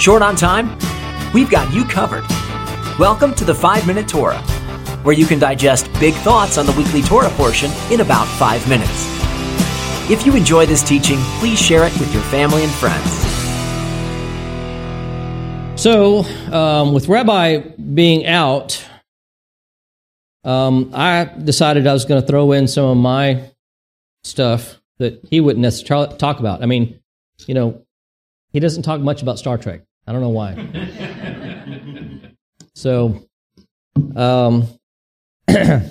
Short on time? We've got you covered. Welcome to the 5 Minute Torah, where you can digest big thoughts on the weekly Torah portion in about 5 minutes. If you enjoy this teaching, please share it with your family and friends. So, um, with Rabbi being out, um, I decided I was going to throw in some of my stuff that he wouldn't necessarily talk about. I mean, you know, he doesn't talk much about Star Trek. I don't know why. so, um, we're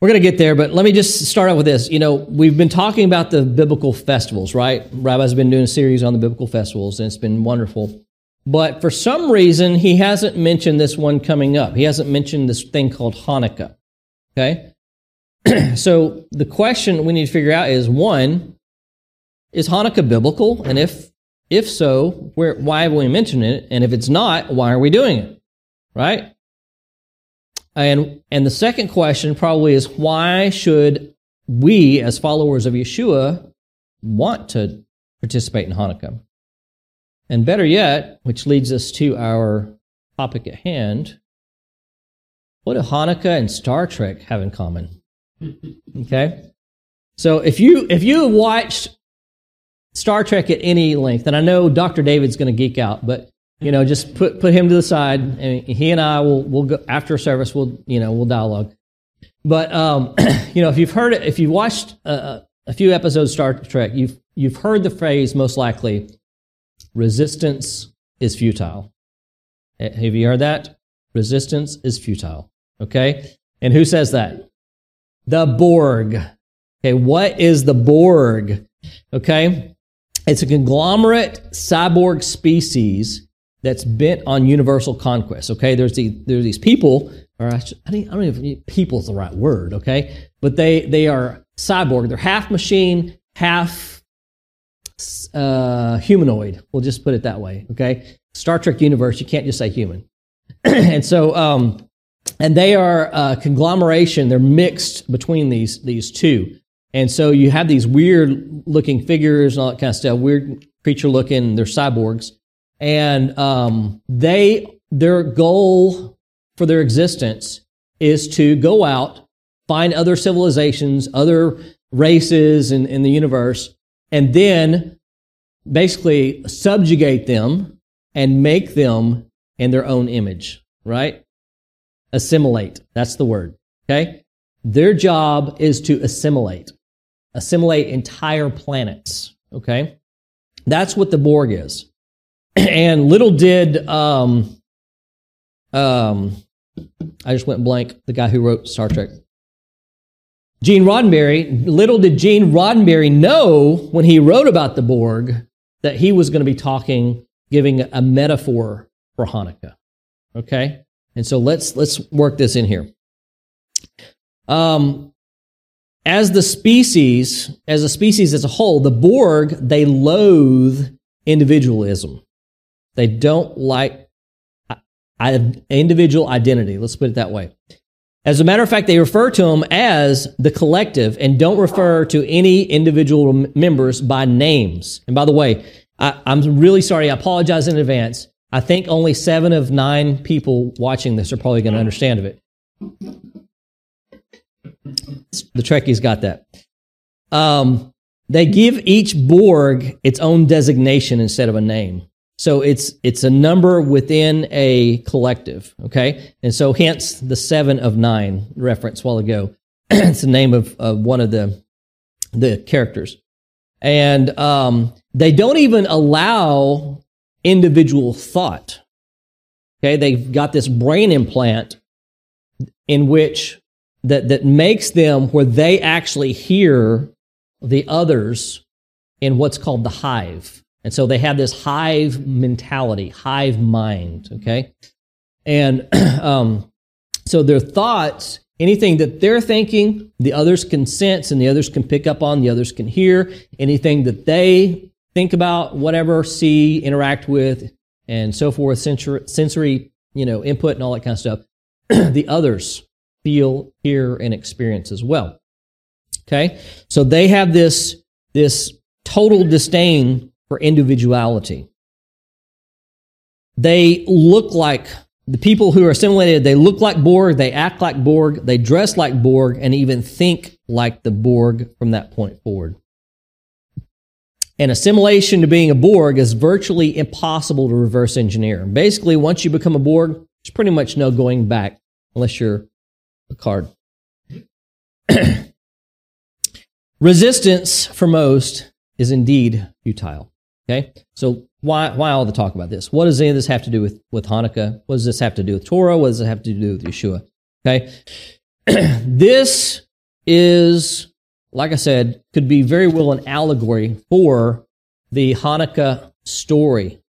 going to get there, but let me just start out with this. You know, we've been talking about the biblical festivals, right? Rabbi's been doing a series on the biblical festivals, and it's been wonderful. But for some reason, he hasn't mentioned this one coming up. He hasn't mentioned this thing called Hanukkah. Okay? so the question we need to figure out is one, is Hanukkah biblical? And if if so, where why have we mentioned it? And if it's not, why are we doing it? Right? And and the second question probably is why should we as followers of Yeshua want to participate in Hanukkah? And better yet, which leads us to our topic at hand, what do Hanukkah and Star Trek have in common? Okay? So if you if you have watched Star Trek at any length, and I know Dr. David's going to geek out, but you know, just put put him to the side, and he and I will will go after service. We'll you know we'll dialogue. But um, you know, if you've heard it, if you've watched uh, a few episodes of Star Trek, you've you've heard the phrase most likely, "Resistance is futile." Have you heard that? Resistance is futile. Okay, and who says that? The Borg. Okay, what is the Borg? Okay, it's a conglomerate cyborg species that's bent on universal conquest. Okay, there's the there's these people, or I, should, I, don't, I don't even if people is the right word. Okay, but they they are cyborg. They're half machine, half uh, humanoid. We'll just put it that way. Okay, Star Trek universe, you can't just say human. and so um, and they are a conglomeration. They're mixed between these these two, and so you have these weird looking figures and all that kind of stuff. Weird creature looking. They're cyborgs, and um, they their goal for their existence is to go out, find other civilizations, other races in, in the universe, and then basically subjugate them and make them in their own image, right? assimilate. That's the word. Okay. Their job is to assimilate, assimilate entire planets. Okay. That's what the Borg is. And little did, um, um, I just went blank. The guy who wrote Star Trek. Gene Roddenberry, little did Gene Roddenberry know when he wrote about the Borg that he was going to be talking, giving a metaphor for Hanukkah. Okay? And so let's let's work this in here. Um, as the species, as a species as a whole, the Borg they loathe individualism. They don't like individual identity. Let's put it that way. As a matter of fact, they refer to them as the collective and don't refer to any individual members by names. And by the way, I, am really sorry. I apologize in advance. I think only seven of nine people watching this are probably going to understand of it. The Trekkies got that. Um, they give each Borg its own designation instead of a name. So it's it's a number within a collective, okay? And so hence the seven of nine reference while ago. it's the name of, of one of the the characters. And um, they don't even allow individual thought. Okay, they've got this brain implant in which that, that makes them where they actually hear the others in what's called the hive. And so they have this hive mentality, hive mind, okay? And um, so their thoughts, anything that they're thinking, the others can sense and the others can pick up on, the others can hear. Anything that they think about whatever, see, interact with, and so forth, sensory, sensory you know, input and all that kind of stuff, the others feel, hear, and experience as well. Okay? So they have this, this total disdain for individuality. they look like the people who are assimilated, they look like Borg, they act like Borg, they dress like Borg, and even think like the Borg from that point forward. And assimilation to being a Borg is virtually impossible to reverse engineer. Basically, once you become a Borg, there's pretty much no going back unless you're card. Resistance for most is indeed futile. Okay? So why, why all the talk about this? What does any of this have to do with, with Hanukkah? What does this have to do with Torah? What does it have to do with Yeshua? Okay? this is, like I said, could be very well an allegory for the Hanukkah story.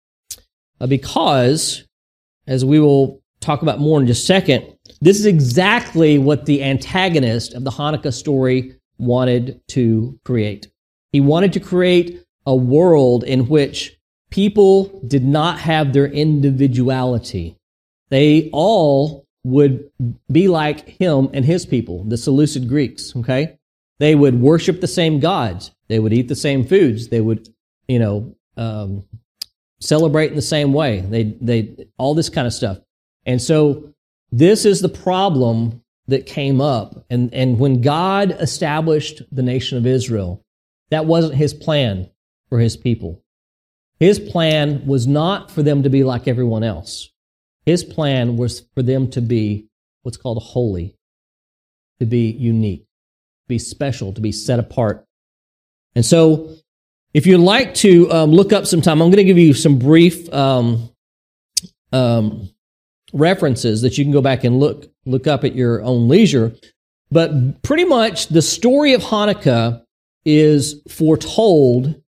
Uh, because, as we will talk about more in just a second, this is exactly what the antagonist of the Hanukkah story wanted to create. He wanted to create a world in which people did not have their individuality. They all would be like him and his people, the Seleucid Greeks, okay? They would worship the same gods. They would eat the same foods. They would, you know, um, celebrate in the same way. They, they, all this kind of stuff. And so this is the problem that came up. And, and when God established the nation of Israel, that wasn't his plan for his people. His plan was not for them to be like everyone else. His plan was for them to be what's called holy, to be unique, to be special, to be set apart. And so, if you'd like to um, look up some time, I'm going to give you some brief um, um, references that you can go back and look look up at your own leisure. But pretty much the story of Hanukkah is foretold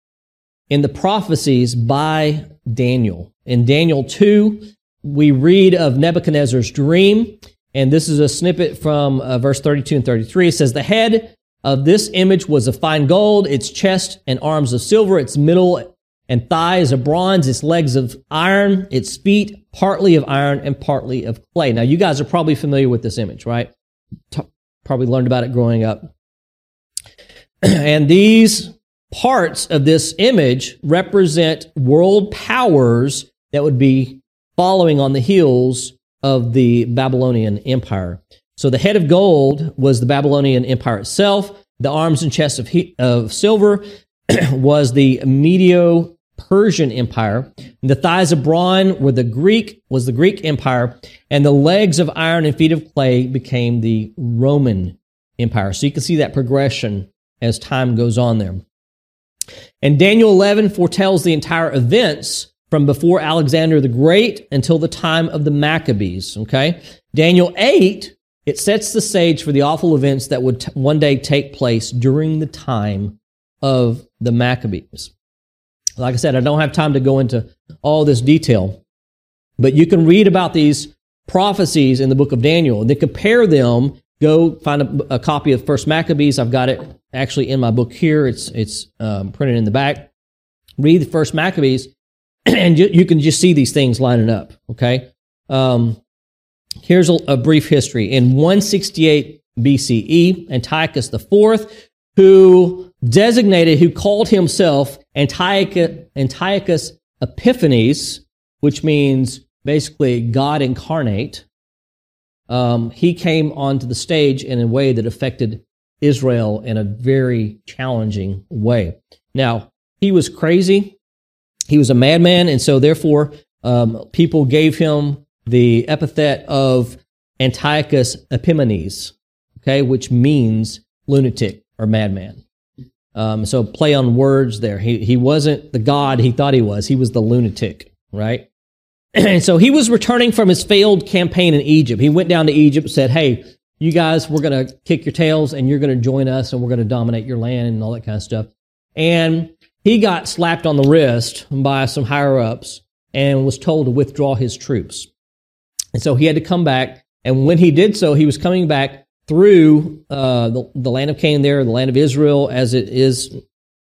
in the prophecies by Daniel. In Daniel 2, we read of Nebuchadnezzar's dream, and this is a snippet from uh, verse 32 and 33. It says, The head of this image was of fine gold, its chest and arms of silver, its middle and thighs of bronze, its legs of iron, its feet partly of iron and partly of clay. Now, you guys are probably familiar with this image, right? T- probably learned about it growing up. and these parts of this image represent world powers that would be following on the heels of the Babylonian Empire. So the head of gold was the Babylonian Empire itself. The arms and chest of, he- of silver was the Medio Persian Empire. The thighs of bronze were the Greek was the Greek Empire, and the legs of iron and feet of clay became the Roman Empire. So you can see that progression as time goes on there. And Daniel 11 foretells the entire events from before Alexander the Great until the time of the Maccabees. Okay, Daniel 8 it sets the stage for the awful events that would t- one day take place during the time of the Maccabees. Like I said, I don't have time to go into all this detail, but you can read about these prophecies in the book of Daniel and then compare them. Go find a, a copy of First Maccabees. I've got it actually in my book here. It's it's um, printed in the back. Read the First Maccabees, and you, you, can just see these things lining up. Okay. Um, here's a, a brief history. In 168 BCE, Antiochus IV, who designated, who called himself Antiochus, Antiochus Epiphanes, which means basically God incarnate, um, he came onto the stage in a way that affected Israel in a very challenging way. Now, he was crazy. He was a madman. And so, therefore, um, people gave him the epithet of Antiochus Epimanes, okay, which means lunatic or madman. Um, so play on words there. He, he wasn't the God he thought he was. He was the lunatic, right? and so he was returning from his failed campaign in Egypt. He went down to Egypt said, Hey, you guys, we're going to kick your tails and you're going to join us and we're going to dominate your land and all that kind of stuff. And he got slapped on the wrist by some higher ups and was told to withdraw his troops. And so he had to come back. And when he did so, he was coming back through uh, the, the land of Canaan there, the land of Israel as it is.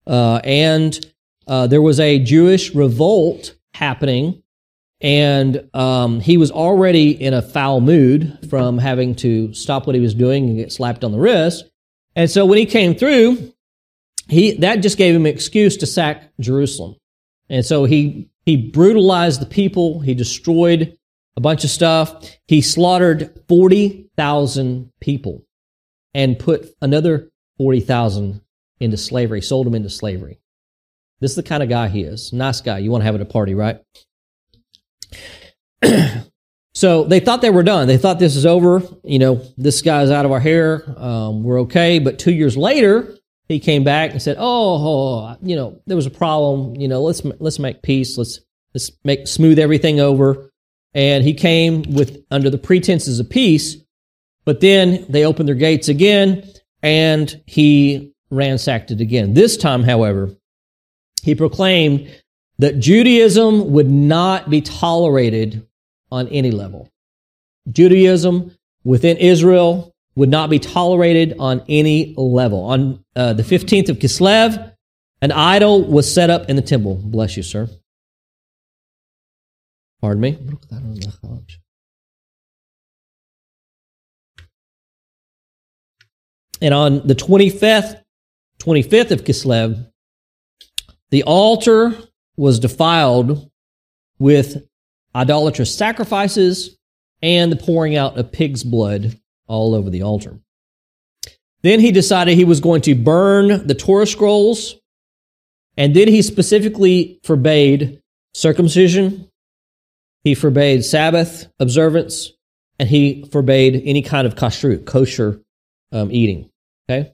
Uh, and uh, there was a Jewish revolt happening, and um, he was already in a foul mood from having to stop what he was doing and get slapped on the wrist. And so when he came through, he that just gave him an excuse to sack Jerusalem. And so he, he brutalized the people. He destroyed a bunch of stuff. He slaughtered 40,000 people and put another 40,000 into slavery, sold them into slavery. This is the kind of guy he is. Nice guy. You want to have at a party, right? so they thought they were done. They thought this is over. You know, this guy's out of our hair. Um, we're okay. But two years later, he came back and said, oh, you know, there was a problem. You know, let's let's make peace. Let's let's make smooth everything over. And he came with under the pretenses of peace, but then they opened their gates again, and he ransacked it again. This time, however, he proclaimed that Judaism would not be tolerated on any level. Judaism within Israel would not be tolerated on any level. On uh, the 15th of Kislev, an idol was set up in the temple. Bless you, sir. Pardon me. And on the 25th, 25th of Kislev, the altar was defiled with idolatrous sacrifices and the pouring out of pig's blood all over the altar. Then he decided he was going to burn the Torah scrolls, and then he specifically forbade circumcision, he forbade Sabbath observance, and he forbade any kind of kashrut, kosher um, eating. Okay?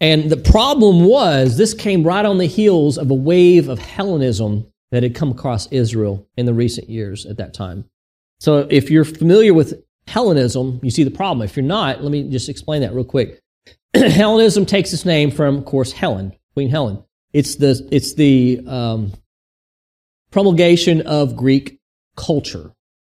And the problem was, this came right on the heels of a wave of Hellenism that had come across Israel in the recent years at that time. So if you're familiar with Hellenism, you see the problem. If you're not, let me just explain that real quick. Hellenism takes its name from, of course, Helen, Queen Helen. It's the, it's the um, promulgation of Greek culture.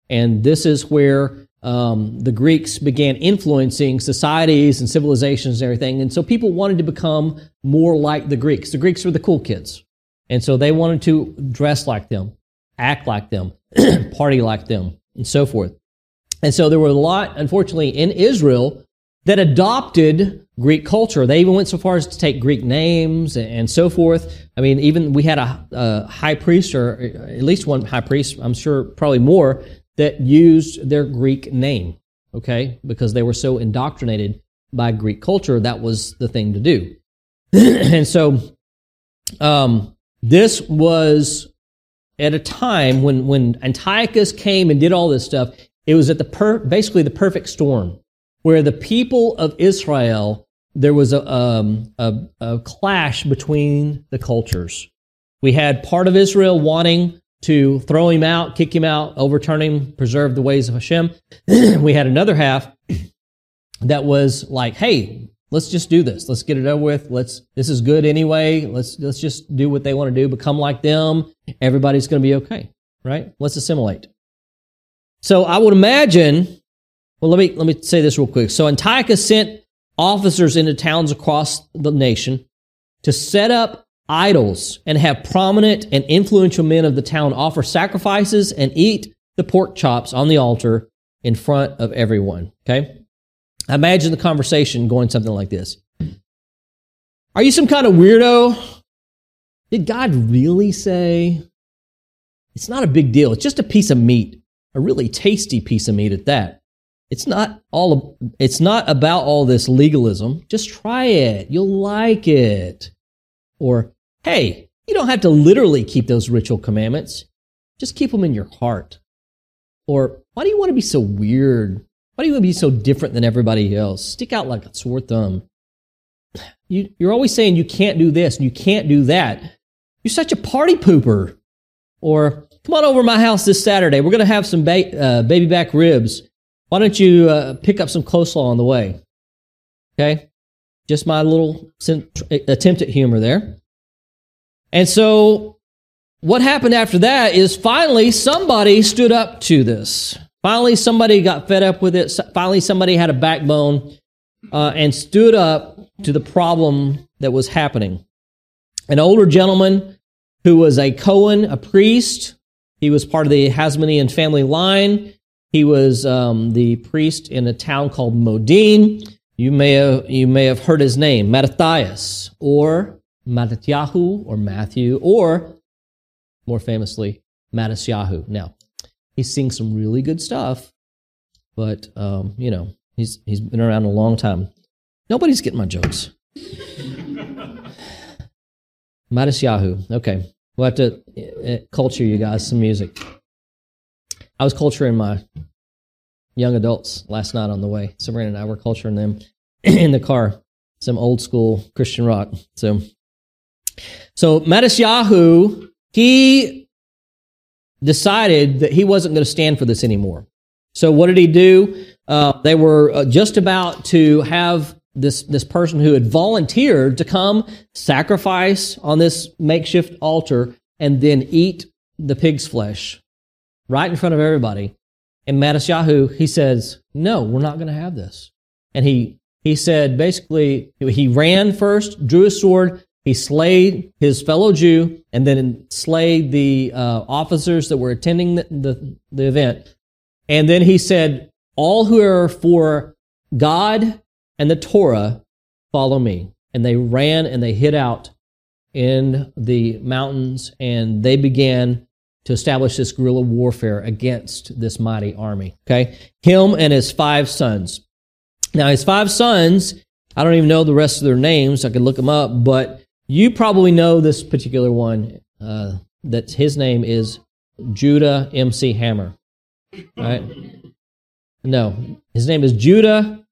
And this is where um, the Greeks began influencing societies and civilizations and everything. And so people wanted to become more like the Greeks. The Greeks were the cool kids. And so they wanted to dress like them, act like them, party like them, and so forth. And so there were a lot, unfortunately, in Israel that adopted Greek culture. They even went so far as to take Greek names and so forth. I mean, even we had a, a high priest, or at least one high priest, I'm sure probably more, that used their Greek name, okay, because they were so indoctrinated by Greek culture, that was the thing to do. and so, um, this was at a time when, when Antiochus came and did all this stuff, it was at the per, basically the perfect storm where the people of Israel, there was a, um, a, a clash between the cultures. We had part of Israel wanting to throw him out, kick him out, overturn him, preserve the ways of Hashem. we had another half that was like, hey, let's just do this. Let's get it over with. Let's, this is good anyway. Let's, let's just do what they want to do, become like them. Everybody's going to be okay, right? Let's assimilate. So I would imagine, well, let me, let me say this real quick. So Antiochus sent officers into towns across the nation to set up idols and have prominent and influential men of the town offer sacrifices and eat the pork chops on the altar in front of everyone. Okay? Imagine the conversation going something like this Are you some kind of weirdo? Did God really say? It's not a big deal. It's just a piece of meat, a really tasty piece of meat at that. It's not all it's not about all this legalism. Just try it. You'll like it. Or Hey, you don't have to literally keep those ritual commandments. Just keep them in your heart. Or why do you want to be so weird? Why do you want to be so different than everybody else? Stick out like a sore thumb. You, you're always saying you can't do this and you can't do that. You're such a party pooper. Or come on over to my house this Saturday. We're going to have some ba- uh, baby back ribs. Why don't you uh, pick up some coleslaw on the way? Okay? Just my little attempt at humor there. And so what happened after that is finally somebody stood up to this. Finally, somebody got fed up with it. Finally, somebody had a backbone uh, and stood up to the problem that was happening. An older gentleman who was a Cohen, a priest. He was part of the Hasmonean family line. He was um, the priest in a town called Modin. You may have, you may have heard his name, Mattathias, or Mattityahu or Matthew, or more famously, Matisyahu. Now, he sings some really good stuff, but um, you know, he's he's been around a long time. Nobody's getting my jokes. Matisyahu. Okay. We'll have to uh, culture you guys some music. I was culturing my young adults last night on the way. Sabrina and I were culturing them in the car. Some old school Christian rock. So, so Matisyahu, he decided that he wasn't going to stand for this anymore. So what did he do? Uh, they were uh, just about to have this this person who had volunteered to come sacrifice on this makeshift altar and then eat the pig's flesh right in front of everybody. And Matisyahu, he says, "No, we're not going to have this." And he he said basically he ran first, drew his sword, he slayed his fellow Jew, and then slayed the uh, officers that were attending the, the, the event. And then he said, "All who are for God and the Torah, follow me. And they ran and they hid out in the mountains and they began to establish this guerrilla warfare against this mighty army. Okay. Him and his five sons. Now, his five sons, I don't even know the rest of their names. I could look them up, but you probably know this particular one. Uh, that his name is Judah MC Hammer. Right? No, his name is Judah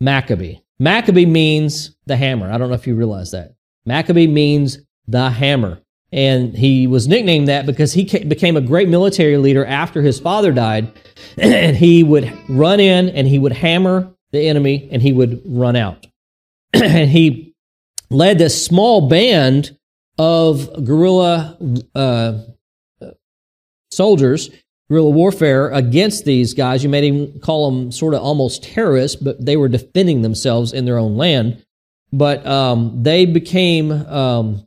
Maccabee. Maccabee means the hammer. I don't know if you realize that. Maccabee means the hammer. And he was nicknamed that because he became a great military leader after his father died. and he would run in and he would hammer the enemy and he would run out. and he led this small band of guerrilla uh, soldiers guerrilla warfare against these guys. You may even call them sort of almost terrorists, but they were defending themselves in their own land. But um, they became um,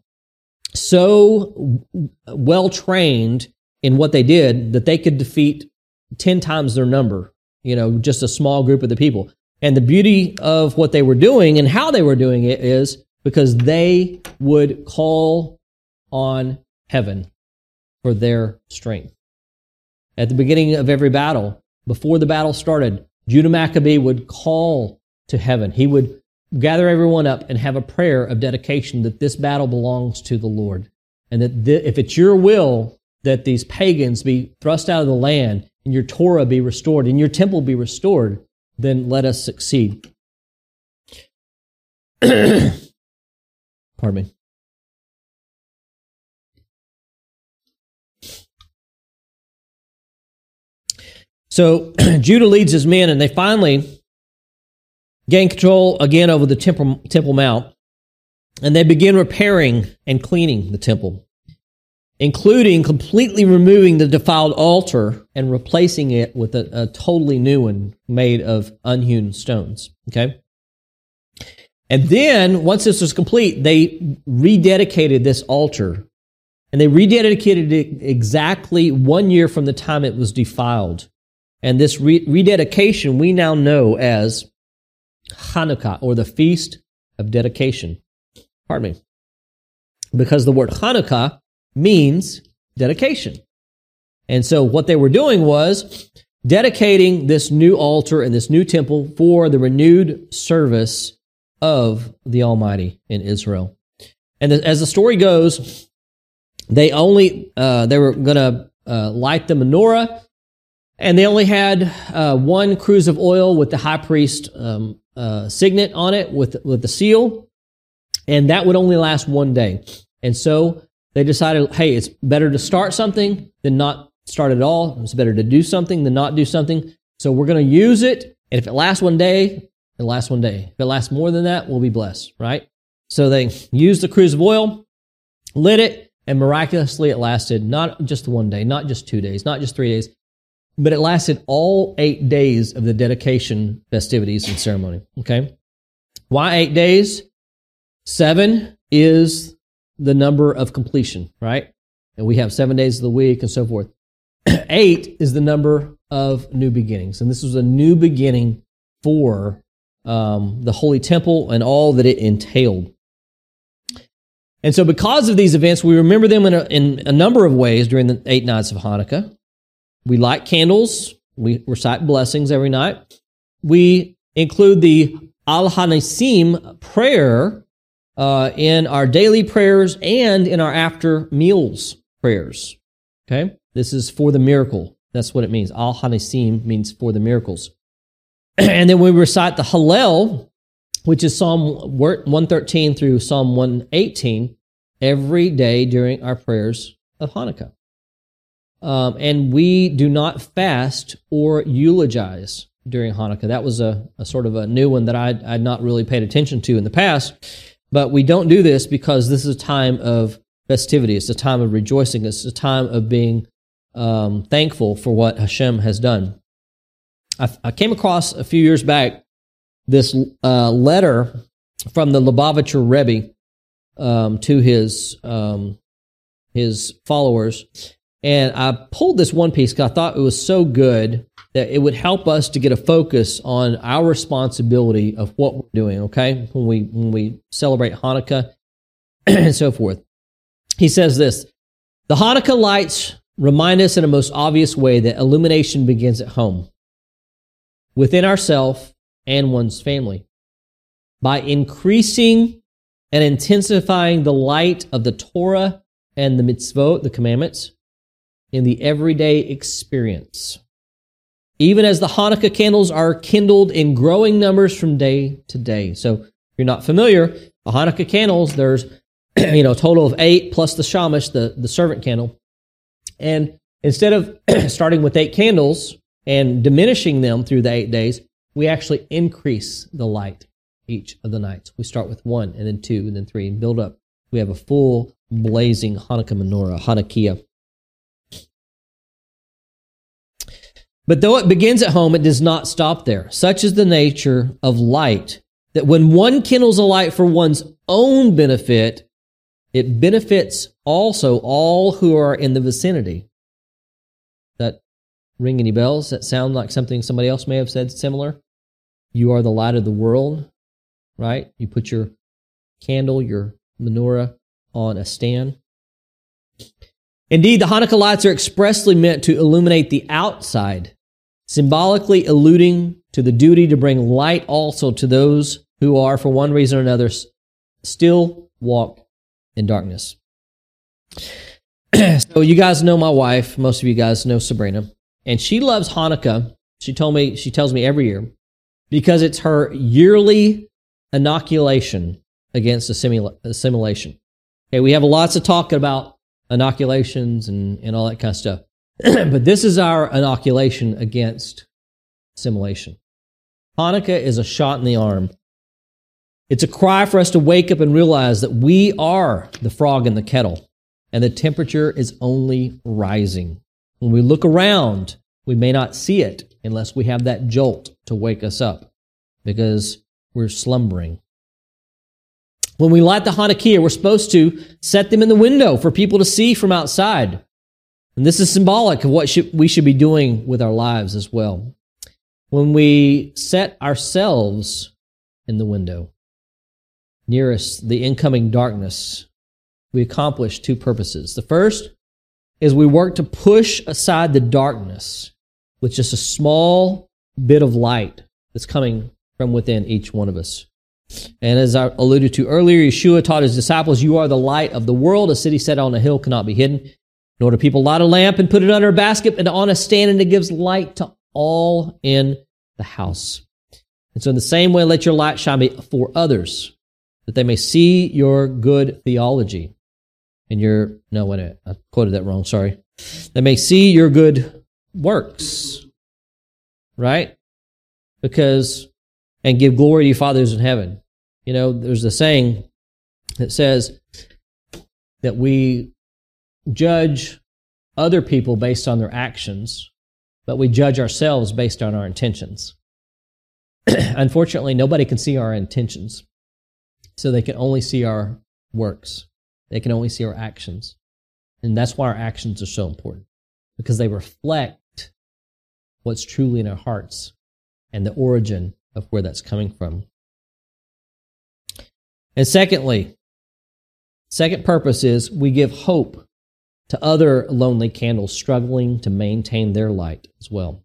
so well trained in what they did that they could defeat 10 times their number, you know, just a small group of the people. And the beauty of what they were doing and how they were doing it is because they would call on heaven for their strength. At the beginning of every battle, before the battle started, Judah Maccabee would call to heaven. He would gather everyone up and have a prayer of dedication that this battle belongs to the Lord. And that th- if it's your will that these pagans be thrust out of the land and your Torah be restored and your temple be restored, then let us succeed. Pardon me. So Judah leads his men, and they finally gain control again over the temple, temple Mount, and they begin repairing and cleaning the temple, including completely removing the defiled altar and replacing it with a, a totally new one made of unhewn stones. Okay. And then, once this was complete, they rededicated this altar and they rededicated it exactly one year from the time it was defiled. And this re- rededication we now know as Hanukkah or the Feast of Dedication. Pardon me. Because the word Hanukkah means dedication. And so what they were doing was dedicating this new altar and this new temple for the renewed service of the Almighty in Israel. And as the story goes, they only, uh, they were going to uh, light the menorah and they only had uh, one cruse of oil with the high priest um, uh, signet on it with with the seal, and that would only last one day. And so they decided, hey, it's better to start something than not start at all. It's better to do something than not do something. So we're going to use it, and if it lasts one day, it lasts one day. If it lasts more than that, we'll be blessed, right? So they used the cruse of oil, lit it, and miraculously it lasted not just one day, not just two days, not just three days but it lasted all eight days of the dedication festivities and ceremony. Okay. Why eight days? Seven is the number of completion, right? And we have seven days of the week and so forth. eight is the number of new beginnings. And this was a new beginning for um, the Holy Temple and all that it entailed. And so, because of these events, we remember them in a, in a number of ways during the eight nights of Hanukkah. We light candles, we recite blessings every night. We include the Al Hanisim prayer uh, in our daily prayers and in our after meals prayers. Okay? This is for the miracle. That's what it means. Al Hanisim means for the miracles. and then we recite the Hallel, which is Psalm 113 through Psalm 118, every day during our prayers of Hanukkah. Um, and we do not fast or eulogize during Hanukkah. That was a, a sort of a new one that I'd, I'd, not really paid attention to in the past. But we don't do this because this is a time of festivity. It's a time of rejoicing. It's a time of being um, thankful for what Hashem has done. I, I, came across a few years back this uh, letter from the Lubavitcher Rebbe um, to his um, his followers, and I pulled this one piece because I thought it was so good that it would help us to get a focus on our responsibility of what we're doing. Okay, when we when we celebrate Hanukkah and so forth. He says this: the Hanukkah lights remind us in a most obvious way that illumination begins at home, within ourself and one's family. By increasing and intensifying the light of the Torah and the mitzvot, the commandments, in the everyday experience. Even as the Hanukkah candles are kindled in growing numbers from day to day. So if you're not familiar, the Hanukkah candles, there's you know, a total of eight plus the shamash, the, the servant candle. And instead of starting with eight candles and diminishing them through the eight days, we actually increase the light each of the nights. We start with one and then two and then three and build up. We have a full blazing Hanukkah menorah, Hanukkiah. But though it begins at home, it does not stop there. Such is the nature of light that when one kindles a light for one's own benefit, it benefits also all who are in the vicinity. That ring any bells? That sound like something somebody else may have said similar? You are the light of the world, right? You put your candle, your menorah on a stand. Indeed, the Hanukkah lights are expressly meant to illuminate the outside, symbolically alluding to the duty to bring light also to those who are, for one reason or another, still walk in darkness. so, you guys know my wife. Most of you guys know Sabrina, and she loves Hanukkah. She told me, she tells me every year because it's her yearly inoculation against assimilation. Okay, we have lots of talk about inoculations and, and all that kind of stuff. but this is our inoculation against assimilation. Hanukkah is a shot in the arm. It's a cry for us to wake up and realize that we are the frog in the kettle and the temperature is only rising. When we look around, we may not see it unless we have that jolt to wake us up because we're slumbering. When we light the Hanukkiah, we're supposed to set them in the window for people to see from outside. And this is symbolic of what should, we should be doing with our lives as well. When we set ourselves in the window nearest the incoming darkness, we accomplish two purposes. The first is we work to push aside the darkness with just a small bit of light that's coming from within each one of us. And as I alluded to earlier, Yeshua taught his disciples, You are the light of the world. A city set on a hill cannot be hidden. Nor do people light a lamp and put it under a basket and on a stand, and it gives light to all in the house. And so, in the same way, let your light shine before others, that they may see your good theology and your, no, wait, I quoted that wrong, sorry. They may see your good works, right? Because, and give glory to your fathers in heaven. You know, there's a saying that says that we judge other people based on their actions, but we judge ourselves based on our intentions. Unfortunately, nobody can see our intentions, so they can only see our works. They can only see our actions. And that's why our actions are so important, because they reflect what's truly in our hearts and the origin of where that's coming from. And secondly, Second purpose is we give hope to other lonely candles struggling to maintain their light as well.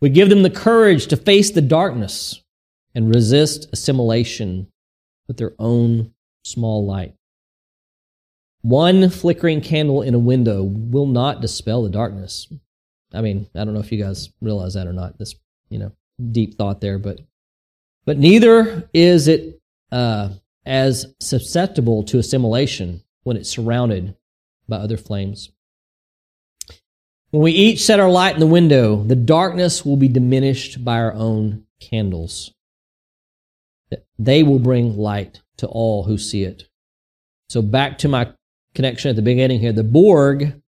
We give them the courage to face the darkness and resist assimilation with their own small light. One flickering candle in a window will not dispel the darkness. I mean, I don't know if you guys realize that or not. This, you know, deep thought there, but but neither is it uh, as susceptible to assimilation when it's surrounded by other flames. When we each set our light in the window, the darkness will be diminished by our own candles. They will bring light to all who see it. So back to my connection at the beginning here, the Borg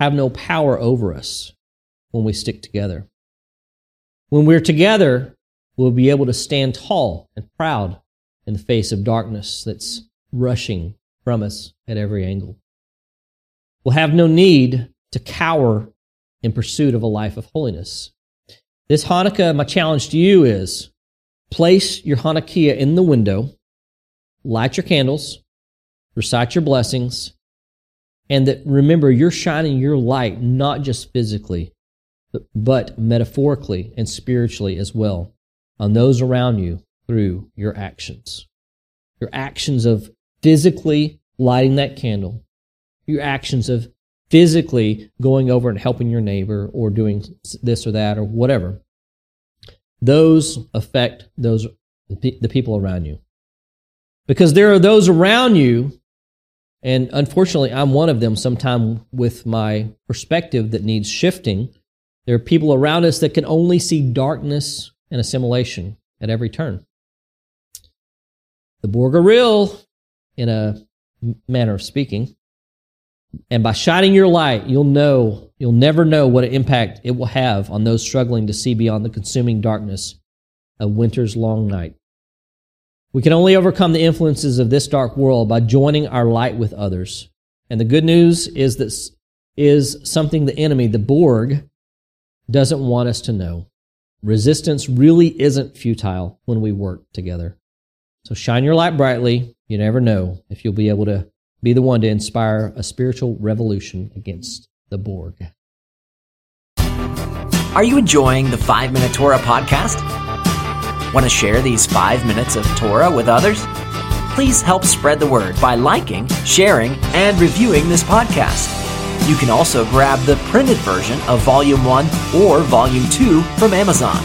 have no power over us when we stick together. When we're together, we'll be able to stand tall and proud in the face of darkness that's rushing from us at every angle. We'll have no need to cower in pursuit of a life of holiness. This Hanukkah, my challenge to you is place your Hanukkiah in the window, light your candles, recite your blessings, and that remember you're shining your light not just physically, but, metaphorically and spiritually as well on those around you through your actions. Your actions of physically lighting that candle, your actions of physically going over and helping your neighbor or doing this or that or whatever. Those affect those the people around you. Because there are those around you and unfortunately I'm one of them sometime with my perspective that needs shifting. There are people around us that can only see darkness and assimilation at every turn. The Borg are real in a manner of speaking. And by shining your light, you'll know, you'll never know what an impact it will have on those struggling to see beyond the consuming darkness of winter's long night. We can only overcome the influences of this dark world by joining our light with others. And the good news is this is something the enemy, the Borg, doesn't want us to know. Resistance really isn't futile when we work together. So shine your light brightly. You never know if you'll be able to be the one to inspire a spiritual revolution against the Borg. Are you enjoying the 5 Minute Torah podcast? Want to share these 5 minutes of Torah with others? Please help spread the word by liking, sharing, and reviewing this podcast. You can also grab the printed version of Volume 1 or Volume 2 from Amazon.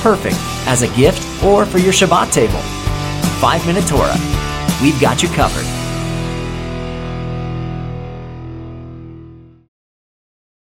Perfect as a gift or for your Shabbat table. 5 Minute Torah. We've got you covered.